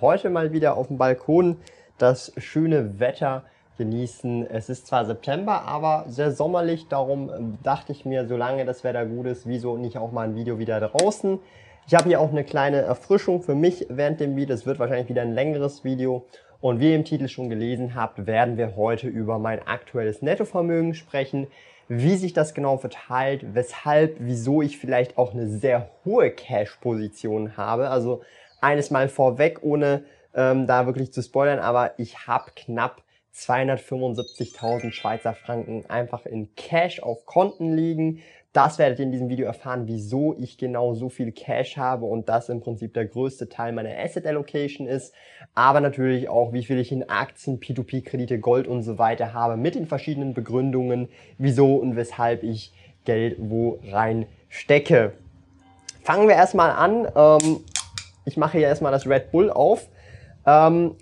heute mal wieder auf dem Balkon das schöne Wetter genießen. Es ist zwar September, aber sehr sommerlich, darum ähm, dachte ich mir, solange das Wetter gut ist, wieso nicht auch mal ein Video wieder draußen. Ich habe hier auch eine kleine Erfrischung für mich während dem Video. Es wird wahrscheinlich wieder ein längeres Video. Und wie ihr im Titel schon gelesen habt, werden wir heute über mein aktuelles Nettovermögen sprechen, wie sich das genau verteilt, weshalb, wieso ich vielleicht auch eine sehr hohe Cash-Position habe. Also eines mal vorweg, ohne ähm, da wirklich zu spoilern, aber ich habe knapp 275.000 Schweizer Franken einfach in Cash auf Konten liegen. Das werdet ihr in diesem Video erfahren, wieso ich genau so viel Cash habe und das im Prinzip der größte Teil meiner Asset Allocation ist. Aber natürlich auch, wie viel ich in Aktien, P2P-Kredite, Gold und so weiter habe mit den verschiedenen Begründungen, wieso und weshalb ich Geld wo rein stecke. Fangen wir erstmal an. Ähm, ich mache hier erstmal das Red Bull auf. Ähm,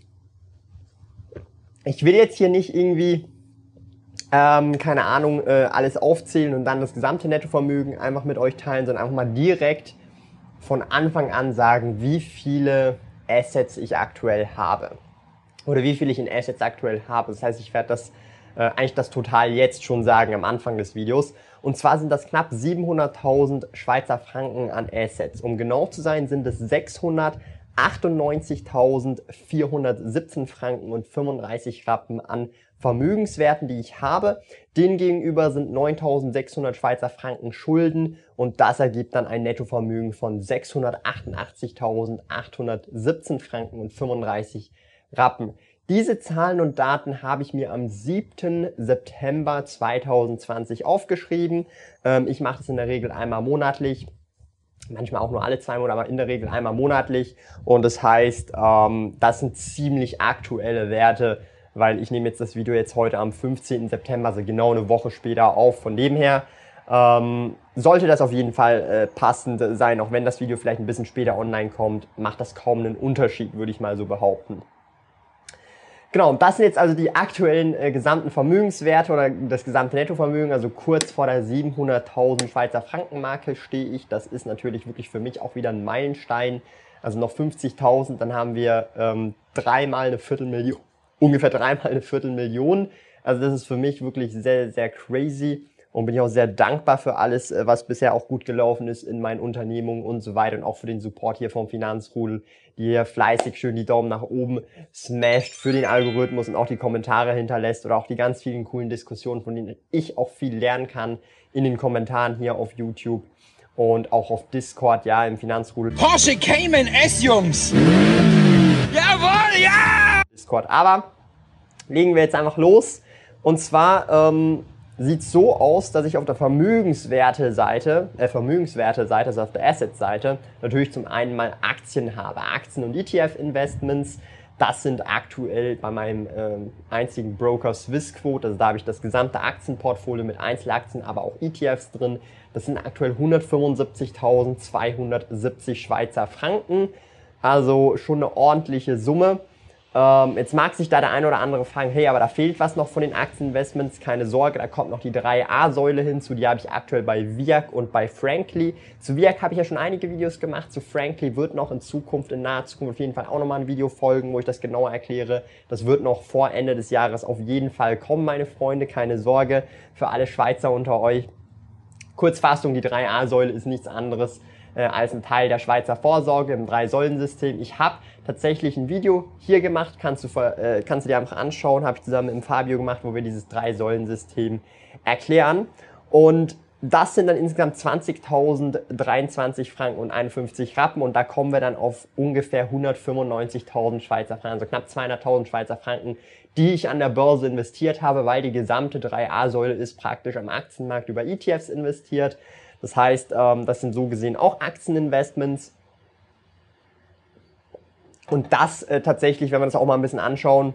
ich will jetzt hier nicht irgendwie, ähm, keine Ahnung, äh, alles aufzählen und dann das gesamte Nettovermögen einfach mit euch teilen, sondern einfach mal direkt von Anfang an sagen, wie viele Assets ich aktuell habe. Oder wie viel ich in Assets aktuell habe. Das heißt, ich werde das äh, eigentlich das Total jetzt schon sagen am Anfang des Videos. Und zwar sind das knapp 700.000 Schweizer Franken an Assets. Um genau zu sein, sind es 698.417 Franken und 35 Rappen an Vermögenswerten, die ich habe. Den gegenüber sind 9.600 Schweizer Franken Schulden und das ergibt dann ein Nettovermögen von 688.817 Franken und 35 Rappen. Diese Zahlen und Daten habe ich mir am 7. September 2020 aufgeschrieben. Ähm, ich mache das in der Regel einmal monatlich, manchmal auch nur alle zwei Monate, aber in der Regel einmal monatlich. Und das heißt, ähm, das sind ziemlich aktuelle Werte, weil ich nehme jetzt das Video jetzt heute am 15. September, also genau eine Woche später auf. Von dem her ähm, sollte das auf jeden Fall äh, passend sein, auch wenn das Video vielleicht ein bisschen später online kommt, macht das kaum einen Unterschied, würde ich mal so behaupten. Genau, und das sind jetzt also die aktuellen äh, gesamten Vermögenswerte oder das gesamte Nettovermögen. Also kurz vor der 700.000 Schweizer Franken Marke stehe ich. Das ist natürlich wirklich für mich auch wieder ein Meilenstein. Also noch 50.000, dann haben wir ähm, dreimal eine Viertelmillion, ungefähr dreimal eine Viertelmillion. Also das ist für mich wirklich sehr, sehr crazy und bin ich auch sehr dankbar für alles, äh, was bisher auch gut gelaufen ist in meinen Unternehmungen und so weiter und auch für den Support hier vom Finanzrudel, die hier fleißig schön die Daumen nach oben smasht für den Algorithmus und auch die Kommentare hinterlässt oder auch die ganz vielen coolen Diskussionen, von denen ich auch viel lernen kann in den Kommentaren hier auf YouTube und auch auf Discord, ja, im Finanzrudel. Porsche Cayman S, Jungs! Jawohl, ja! Discord. Aber legen wir jetzt einfach los. Und zwar ähm, sieht so aus, dass ich auf der Vermögenswerte-Seite, äh, Vermögenswerte-Seite, also auf der Asset-Seite, natürlich zum einen mal Aktien habe. Aktien und ETF-Investments, das sind aktuell bei meinem ähm, einzigen Broker Swissquote, also da habe ich das gesamte Aktienportfolio mit Einzelaktien, aber auch ETFs drin. Das sind aktuell 175.270 Schweizer Franken, also schon eine ordentliche Summe. Ähm, jetzt mag sich da der eine oder andere fragen, hey, aber da fehlt was noch von den Aktieninvestments. Keine Sorge, da kommt noch die 3A-Säule hinzu. Die habe ich aktuell bei Viac und bei Frankly. Zu Viac habe ich ja schon einige Videos gemacht. Zu Frankly wird noch in Zukunft, in naher Zukunft auf jeden Fall auch nochmal ein Video folgen, wo ich das genauer erkläre. Das wird noch vor Ende des Jahres auf jeden Fall kommen, meine Freunde. Keine Sorge für alle Schweizer unter euch. Kurzfassung, die 3A-Säule ist nichts anderes äh, als ein Teil der Schweizer Vorsorge im Drei-Säulen-System. Ich habe tatsächlich ein Video hier gemacht, kannst du, äh, kannst du dir einfach anschauen, habe ich zusammen mit Fabio gemacht, wo wir dieses Drei-Säulen-System erklären. Und das sind dann insgesamt 20.023 Franken und 51 Rappen und da kommen wir dann auf ungefähr 195.000 Schweizer Franken, also knapp 200.000 Schweizer Franken, die ich an der Börse investiert habe, weil die gesamte 3A-Säule ist praktisch am Aktienmarkt über ETFs investiert. Das heißt, ähm, das sind so gesehen auch Aktieninvestments. Und das äh, tatsächlich, wenn wir das auch mal ein bisschen anschauen,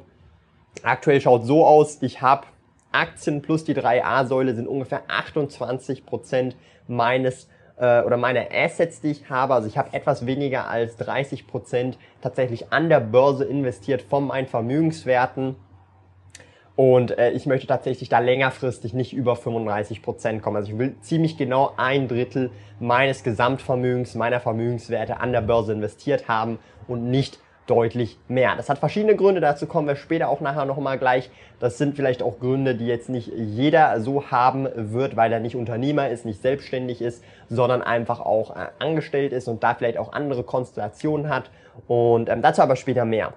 aktuell schaut so aus, ich habe Aktien plus die 3A-Säule sind ungefähr 28 Prozent meines äh, oder meine Assets, die ich habe. Also ich habe etwas weniger als 30 Prozent tatsächlich an der Börse investiert von meinen Vermögenswerten. Und äh, ich möchte tatsächlich da längerfristig nicht über 35 Prozent kommen. Also ich will ziemlich genau ein Drittel meines Gesamtvermögens, meiner Vermögenswerte an der Börse investiert haben und nicht deutlich mehr. Das hat verschiedene Gründe, dazu kommen wir später auch nachher nochmal gleich. Das sind vielleicht auch Gründe, die jetzt nicht jeder so haben wird, weil er nicht Unternehmer ist, nicht selbstständig ist, sondern einfach auch äh, angestellt ist und da vielleicht auch andere Konstellationen hat. Und ähm, dazu aber später mehr.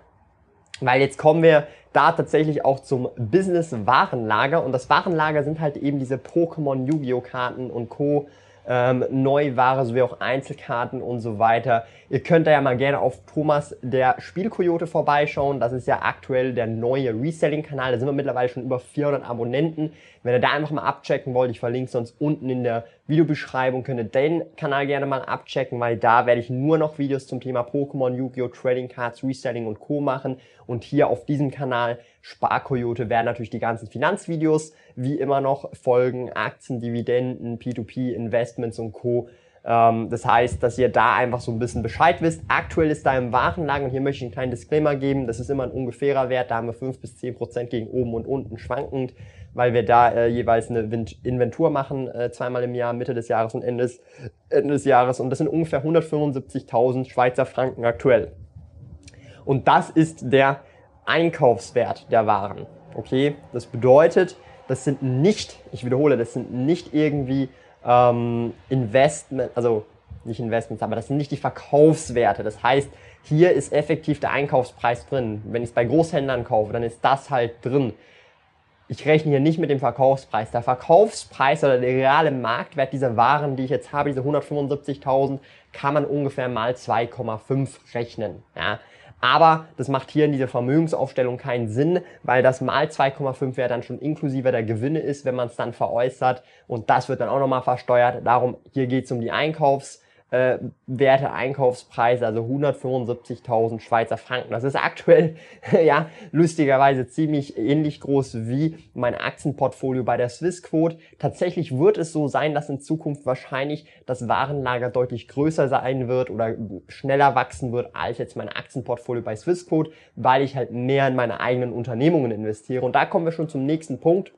Weil jetzt kommen wir da tatsächlich auch zum Business-Warenlager und das Warenlager sind halt eben diese Pokémon Yu-Gi-Oh! Karten und Co ähm, Neuware sowie auch Einzelkarten und so weiter. Ihr könnt da ja mal gerne auf Thomas der Spielkoyote vorbeischauen. Das ist ja aktuell der neue Reselling-Kanal. Da sind wir mittlerweile schon über 400 Abonnenten. Wenn ihr da einfach mal abchecken wollt, ich verlinke sonst unten in der Videobeschreibung, könnt ihr den Kanal gerne mal abchecken, weil da werde ich nur noch Videos zum Thema Pokémon, Yu-Gi-Oh! Trading Cards, Reselling und Co. machen. Und hier auf diesem Kanal Sparkoyote werden natürlich die ganzen Finanzvideos wie immer noch folgen, Aktien, Dividenden, P2P, Investments und Co. Ähm, das heißt, dass ihr da einfach so ein bisschen Bescheid wisst. Aktuell ist da im Warenlager, und hier möchte ich einen kleinen Disclaimer geben, das ist immer ein ungefährer Wert, da haben wir 5 bis 10 Prozent gegen oben und unten schwankend, weil wir da äh, jeweils eine Inventur machen, äh, zweimal im Jahr, Mitte des Jahres und Ende des, Ende des Jahres. Und das sind ungefähr 175.000 Schweizer Franken aktuell. Und das ist der Einkaufswert der Waren. Okay, das bedeutet, das sind nicht, ich wiederhole, das sind nicht irgendwie ähm, Investment, also nicht Investments, aber das sind nicht die Verkaufswerte. Das heißt, hier ist effektiv der Einkaufspreis drin. Wenn ich es bei Großhändlern kaufe, dann ist das halt drin. Ich rechne hier nicht mit dem Verkaufspreis. Der Verkaufspreis oder der reale Marktwert dieser Waren, die ich jetzt habe, diese 175.000, kann man ungefähr mal 2,5 rechnen. Ja. Aber das macht hier in dieser Vermögensaufstellung keinen Sinn, weil das mal 2,5 ja dann schon inklusive der Gewinne ist, wenn man es dann veräußert. Und das wird dann auch nochmal versteuert. Darum, hier geht es um die Einkaufs- äh, Werte, Einkaufspreise, also 175.000 Schweizer Franken. Das ist aktuell, ja, lustigerweise ziemlich ähnlich groß wie mein Aktienportfolio bei der Swissquote. Tatsächlich wird es so sein, dass in Zukunft wahrscheinlich das Warenlager deutlich größer sein wird oder schneller wachsen wird als jetzt mein Aktienportfolio bei Swissquote, weil ich halt mehr in meine eigenen Unternehmungen investiere. Und da kommen wir schon zum nächsten Punkt.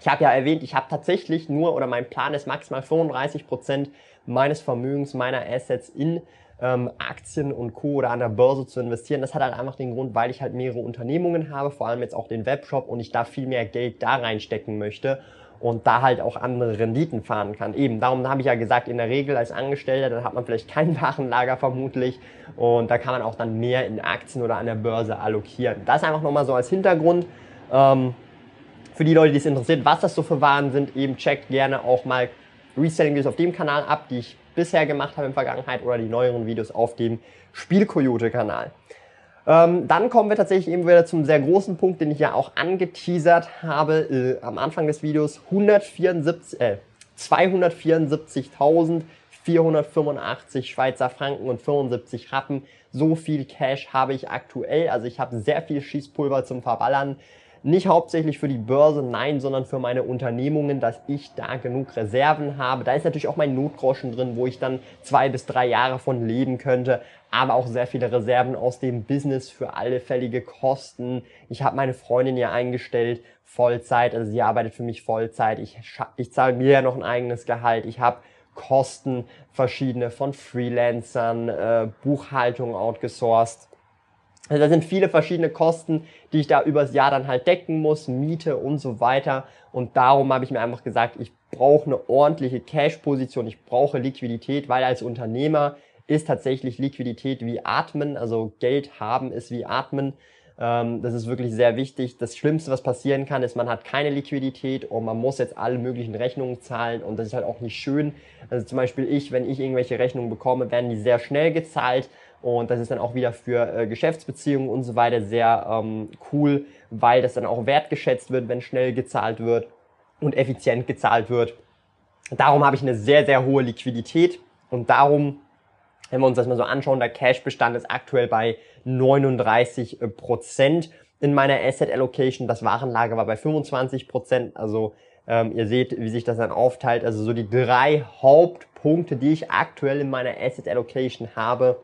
Ich habe ja erwähnt, ich habe tatsächlich nur oder mein Plan ist maximal 35 Prozent meines Vermögens, meiner Assets in ähm, Aktien und Co. oder an der Börse zu investieren. Das hat halt einfach den Grund, weil ich halt mehrere Unternehmungen habe, vor allem jetzt auch den Webshop und ich da viel mehr Geld da reinstecken möchte und da halt auch andere Renditen fahren kann. Eben, darum habe ich ja gesagt, in der Regel als Angestellter, dann hat man vielleicht kein Warenlager vermutlich und da kann man auch dann mehr in Aktien oder an der Börse allokieren. Das einfach nochmal so als Hintergrund. Ähm, für die Leute, die es interessiert, was das so für Waren sind, eben checkt gerne auch mal Reselling-Videos auf dem Kanal ab, die ich bisher gemacht habe in der Vergangenheit oder die neueren Videos auf dem Spielcoyote-Kanal. Ähm, dann kommen wir tatsächlich eben wieder zum sehr großen Punkt, den ich ja auch angeteasert habe äh, am Anfang des Videos. 174, äh, 274.485 Schweizer Franken und 75 Rappen. So viel Cash habe ich aktuell. Also ich habe sehr viel Schießpulver zum Verballern. Nicht hauptsächlich für die Börse, nein, sondern für meine Unternehmungen, dass ich da genug Reserven habe. Da ist natürlich auch mein Notgroschen drin, wo ich dann zwei bis drei Jahre von leben könnte. Aber auch sehr viele Reserven aus dem Business für allefällige Kosten. Ich habe meine Freundin ja eingestellt, Vollzeit, also sie arbeitet für mich Vollzeit. Ich, ich zahle mir ja noch ein eigenes Gehalt. Ich habe Kosten verschiedene von Freelancern, äh, Buchhaltung outgesourced also da sind viele verschiedene Kosten, die ich da übers Jahr dann halt decken muss, Miete und so weiter. Und darum habe ich mir einfach gesagt, ich brauche eine ordentliche Cash-Position, ich brauche Liquidität, weil als Unternehmer ist tatsächlich Liquidität wie Atmen, also Geld haben ist wie Atmen. Ähm, das ist wirklich sehr wichtig. Das Schlimmste, was passieren kann, ist, man hat keine Liquidität und man muss jetzt alle möglichen Rechnungen zahlen und das ist halt auch nicht schön. Also zum Beispiel ich, wenn ich irgendwelche Rechnungen bekomme, werden die sehr schnell gezahlt und das ist dann auch wieder für äh, Geschäftsbeziehungen und so weiter sehr ähm, cool, weil das dann auch wertgeschätzt wird, wenn schnell gezahlt wird und effizient gezahlt wird. Darum habe ich eine sehr, sehr hohe Liquidität und darum Wenn wir uns das mal so anschauen, der Cash-Bestand ist aktuell bei 39 Prozent in meiner Asset Allocation. Das Warenlager war bei 25 Prozent. Also ähm, ihr seht, wie sich das dann aufteilt. Also so die drei Hauptpunkte, die ich aktuell in meiner Asset Allocation habe,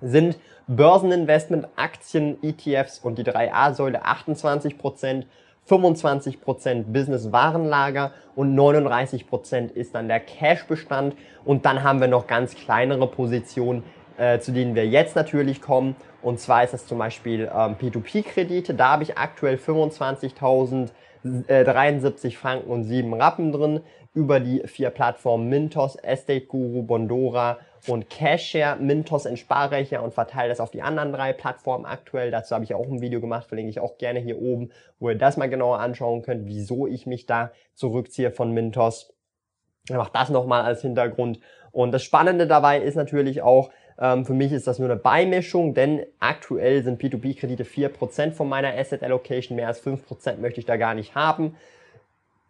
sind Börseninvestment, Aktien, ETFs und die 3A-Säule 28 Prozent. 25% Business-Warenlager und 39% ist dann der Cash-Bestand. Und dann haben wir noch ganz kleinere Positionen, äh, zu denen wir jetzt natürlich kommen. Und zwar ist das zum Beispiel ähm, P2P-Kredite. Da habe ich aktuell 25.073 äh, Franken und 7 Rappen drin über die vier Plattformen Mintos, Estate Guru, Bondora und Cashshare. Mintos entspare ich und verteile das auf die anderen drei Plattformen aktuell. Dazu habe ich auch ein Video gemacht, verlinke ich auch gerne hier oben, wo ihr das mal genauer anschauen könnt, wieso ich mich da zurückziehe von Mintos. Ich mache das nochmal als Hintergrund. Und das Spannende dabei ist natürlich auch, ähm, für mich ist das nur eine Beimischung, denn aktuell sind P2P-Kredite 4% von meiner Asset Allocation, mehr als 5% möchte ich da gar nicht haben.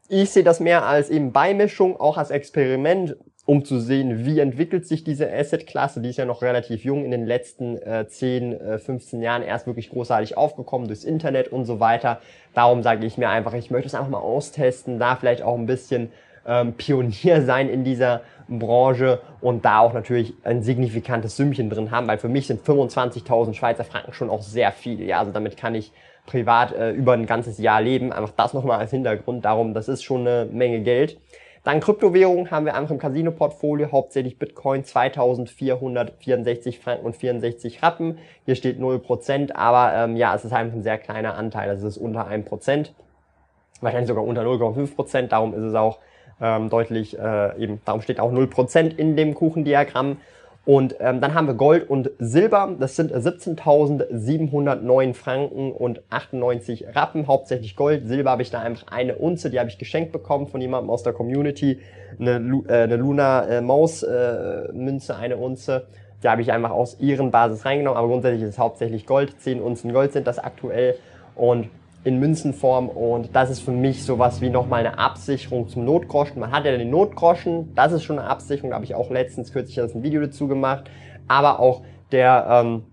Ich sehe das mehr als eben Beimischung, auch als Experiment, um zu sehen, wie entwickelt sich diese Asset-Klasse. Die ist ja noch relativ jung, in den letzten äh, 10, äh, 15 Jahren erst wirklich großartig aufgekommen durchs Internet und so weiter. Darum sage ich mir einfach, ich möchte es einfach mal austesten, da vielleicht auch ein bisschen ähm, Pionier sein in dieser Branche und da auch natürlich ein signifikantes Sümmchen drin haben, weil für mich sind 25.000 Schweizer Franken schon auch sehr viel. Ja, also damit kann ich privat äh, über ein ganzes Jahr leben. Einfach das nochmal als Hintergrund. Darum, das ist schon eine Menge Geld. Dann Kryptowährungen haben wir einfach im Casino-Portfolio, hauptsächlich Bitcoin 2464 Franken und 64 Rappen. Hier steht 0%, aber ähm, ja, es ist einfach ein sehr kleiner Anteil, also es ist unter 1%, wahrscheinlich sogar unter 0,5%, darum ist es auch ähm, deutlich, äh, eben, darum steht auch 0% in dem Kuchendiagramm. Und ähm, dann haben wir Gold und Silber. Das sind 17.709 Franken und 98 Rappen. Hauptsächlich Gold. Silber habe ich da einfach eine Unze. Die habe ich geschenkt bekommen von jemandem aus der Community. Eine, Lu äh, eine Luna äh, Maus äh, Münze, eine Unze. Die habe ich einfach aus ihren Basis reingenommen. Aber grundsätzlich ist es hauptsächlich Gold. 10 Unzen Gold sind das aktuell. Und in Münzenform und das ist für mich sowas wie nochmal eine Absicherung zum Notgroschen. Man hat ja den Notgroschen, das ist schon eine Absicherung, da habe ich auch letztens kürzlich ein Video dazu gemacht, aber auch der ähm,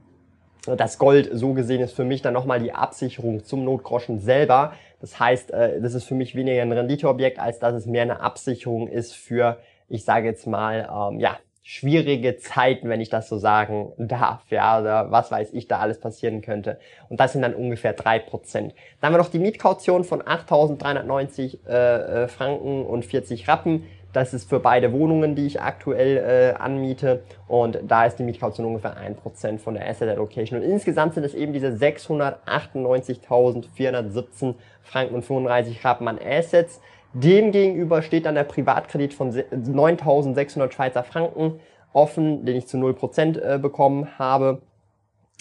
das Gold so gesehen ist für mich dann nochmal die Absicherung zum Notgroschen selber. Das heißt, äh, das ist für mich weniger ein Renditeobjekt, als dass es mehr eine Absicherung ist für, ich sage jetzt mal, ähm, ja, schwierige Zeiten, wenn ich das so sagen darf, ja, oder was weiß ich, da alles passieren könnte. Und das sind dann ungefähr drei Prozent. Dann haben wir noch die Mietkaution von 8.390 äh, äh, Franken und 40 Rappen. Das ist für beide Wohnungen, die ich aktuell äh, anmiete. Und da ist die Mietkaution ungefähr ein Prozent von der Asset Allocation. Und insgesamt sind es eben diese 698.417 Franken und 35 Rappen an Assets. Demgegenüber steht dann der Privatkredit von 9.600 Schweizer Franken offen, den ich zu 0% äh, bekommen habe.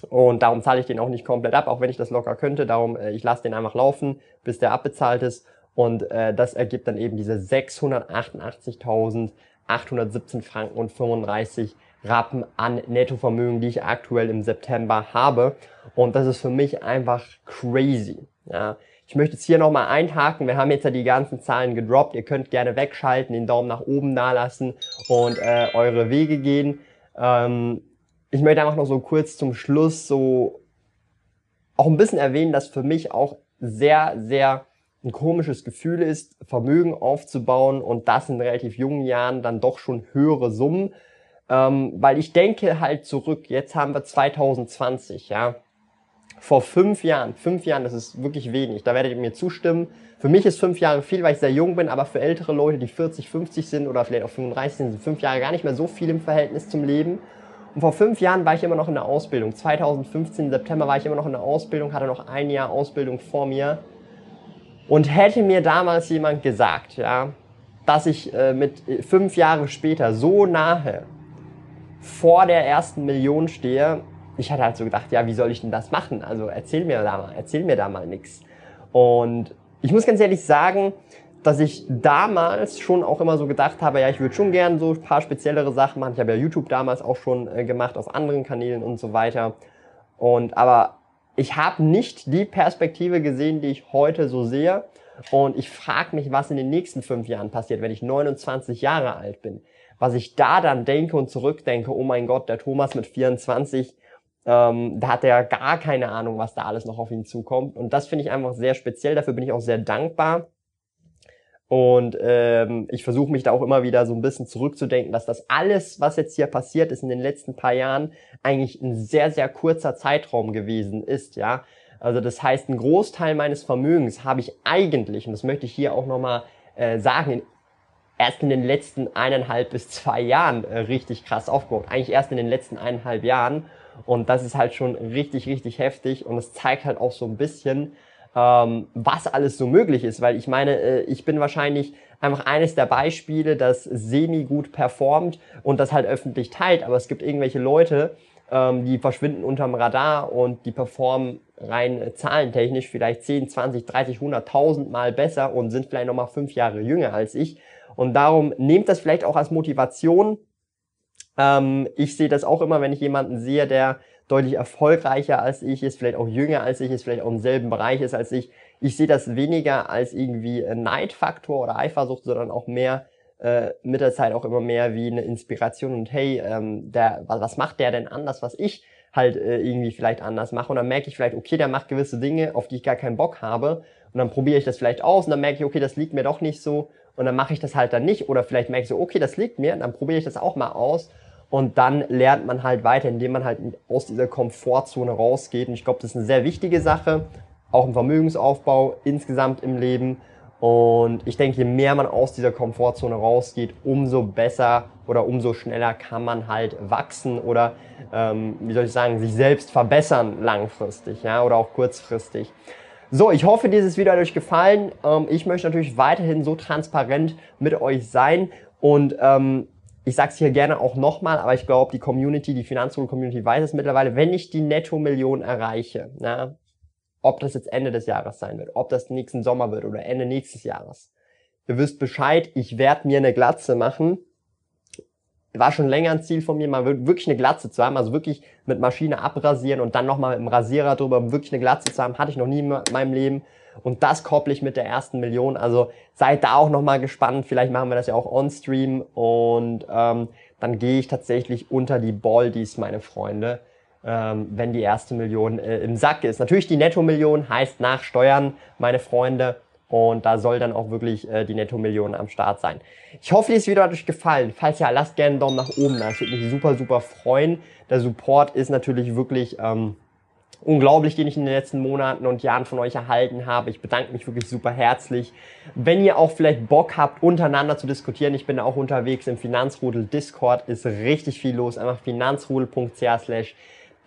Und darum zahle ich den auch nicht komplett ab, auch wenn ich das locker könnte. Darum, äh, ich lasse den einfach laufen, bis der abbezahlt ist. Und äh, das ergibt dann eben diese 688.817 Franken und 35 Rappen an Nettovermögen, die ich aktuell im September habe. Und das ist für mich einfach crazy. Ja. Ich möchte es hier nochmal einhaken. Wir haben jetzt ja die ganzen Zahlen gedroppt. Ihr könnt gerne wegschalten, den Daumen nach oben dalassen und äh, eure Wege gehen. Ähm, ich möchte einfach noch so kurz zum Schluss so auch ein bisschen erwähnen, dass für mich auch sehr, sehr ein komisches Gefühl ist, Vermögen aufzubauen und das in relativ jungen Jahren dann doch schon höhere Summen. Ähm, weil ich denke halt zurück, jetzt haben wir 2020, ja vor fünf Jahren, fünf Jahren, das ist wirklich wenig, da werdet ihr mir zustimmen. Für mich ist fünf Jahre viel, weil ich sehr jung bin, aber für ältere Leute, die 40, 50 sind oder vielleicht auch 35 sind, sind fünf Jahre gar nicht mehr so viel im Verhältnis zum Leben. Und vor fünf Jahren war ich immer noch in der Ausbildung. 2015 September war ich immer noch in der Ausbildung, hatte noch ein Jahr Ausbildung vor mir. Und hätte mir damals jemand gesagt, ja, dass ich äh, mit fünf Jahre später so nahe vor der ersten Million stehe, ich hatte halt so gedacht, ja, wie soll ich denn das machen? Also erzähl mir da mal, erzähl mir da mal nichts. Und ich muss ganz ehrlich sagen, dass ich damals schon auch immer so gedacht habe, ja, ich würde schon gern so ein paar speziellere Sachen machen. Ich habe ja YouTube damals auch schon äh, gemacht auf anderen Kanälen und so weiter. Und aber ich habe nicht die Perspektive gesehen, die ich heute so sehe. Und ich frage mich, was in den nächsten fünf Jahren passiert, wenn ich 29 Jahre alt bin. was ich da dann denke und zurückdenke, oh mein Gott, der Thomas mit 24, ähm, da hat er gar keine Ahnung, was da alles noch auf ihn zukommt. Und das finde ich einfach sehr speziell, dafür bin ich auch sehr dankbar. Und ähm, ich versuche mich da auch immer wieder so ein bisschen zurückzudenken, dass das alles, was jetzt hier passiert ist in den letzten paar Jahren, eigentlich ein sehr, sehr kurzer Zeitraum gewesen ist, ja. Also das heißt, ein Großteil meines Vermögens habe ich eigentlich, und das möchte ich hier auch nochmal äh, sagen, erst in den letzten eineinhalb bis zwei Jahren äh, richtig krass aufgebaut. Eigentlich erst in den letzten eineinhalb Jahren. Und das ist halt schon richtig, richtig heftig. Und es zeigt halt auch so ein bisschen, ähm, was alles so möglich ist. Weil ich meine, äh, ich bin wahrscheinlich einfach eines der Beispiele, das semi gut performt und das halt öffentlich teilt. Aber es gibt irgendwelche Leute, ähm, die verschwinden unterm Radar und die performen rein zahlentechnisch vielleicht 10, 20, 30, 100.000 Mal besser und sind vielleicht nochmal fünf Jahre jünger als ich. Und darum nehmt das vielleicht auch als Motivation. Ähm, ich sehe das auch immer, wenn ich jemanden sehe, der deutlich erfolgreicher als ich ist, vielleicht auch jünger als ich ist, vielleicht auch im selben Bereich ist als ich. Ich sehe das weniger als irgendwie ein Neidfaktor oder Eifersucht, sondern auch mehr äh, mit der Zeit auch immer mehr wie eine Inspiration und hey, ähm, der, was macht der denn anders, was ich halt äh, irgendwie vielleicht anders mache? Und dann merke ich vielleicht, okay, der macht gewisse Dinge, auf die ich gar keinen Bock habe. Und dann probiere ich das vielleicht aus und dann merke ich, okay, das liegt mir doch nicht so. Und dann mache ich das halt dann nicht. Oder vielleicht merke ich so, okay, das liegt mir, dann probiere ich das auch mal aus und dann lernt man halt weiter, indem man halt aus dieser Komfortzone rausgeht und ich glaube, das ist eine sehr wichtige Sache, auch im Vermögensaufbau, insgesamt im Leben und ich denke, je mehr man aus dieser Komfortzone rausgeht, umso besser oder umso schneller kann man halt wachsen oder, ähm, wie soll ich sagen, sich selbst verbessern langfristig ja, oder auch kurzfristig. So, ich hoffe, dieses Video hat euch gefallen. Ähm, ich möchte natürlich weiterhin so transparent mit euch sein und ähm, ich sage es hier gerne auch nochmal, aber ich glaube, die Community, die Finanzschule-Community weiß es mittlerweile, wenn ich die Netto-Million erreiche, na, ob das jetzt Ende des Jahres sein wird, ob das nächsten Sommer wird oder Ende nächstes Jahres. Ihr wisst Bescheid, ich werde mir eine Glatze machen. War schon länger ein Ziel von mir, mal wirklich eine Glatze zu haben, also wirklich mit Maschine abrasieren und dann nochmal mit dem Rasierer drüber, um wirklich eine Glatze zu haben, hatte ich noch nie in meinem Leben. Und das kopple ich mit der ersten Million. Also seid da auch nochmal gespannt. Vielleicht machen wir das ja auch on-stream. Und ähm, dann gehe ich tatsächlich unter die Baldies, meine Freunde ähm, wenn die erste Million äh, im Sack ist. Natürlich die Netto-Million heißt nach Steuern, meine Freunde. Und da soll dann auch wirklich äh, die Netto-Million am Start sein. Ich hoffe, dieses Video hat euch gefallen. Falls ja, lasst gerne einen Daumen nach oben da. Das würde mich super, super freuen. Der Support ist natürlich wirklich ähm, unglaublich, den ich in den letzten Monaten und Jahren von euch erhalten habe. Ich bedanke mich wirklich super herzlich. Wenn ihr auch vielleicht Bock habt, untereinander zu diskutieren, ich bin auch unterwegs im Finanzrudel Discord, ist richtig viel los. Einfach finanzrudel.ch slash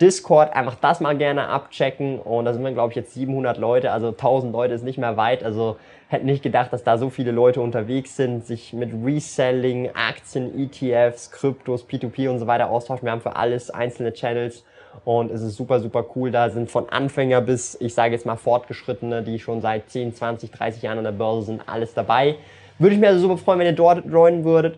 Discord einfach das mal gerne abchecken und da sind wir glaube ich jetzt 700 Leute, also 1000 Leute ist nicht mehr weit, also hätte nicht gedacht, dass da so viele Leute unterwegs sind, sich mit Reselling, Aktien, ETFs, Kryptos, P2P und so weiter austauschen. Wir haben für alles einzelne Channels und es ist super, super cool. Da sind von Anfänger bis, ich sage jetzt mal Fortgeschrittene, die schon seit 10, 20, 30 Jahren an der Börse sind, alles dabei. Würde ich mir also super freuen, wenn ihr dort joinen würdet.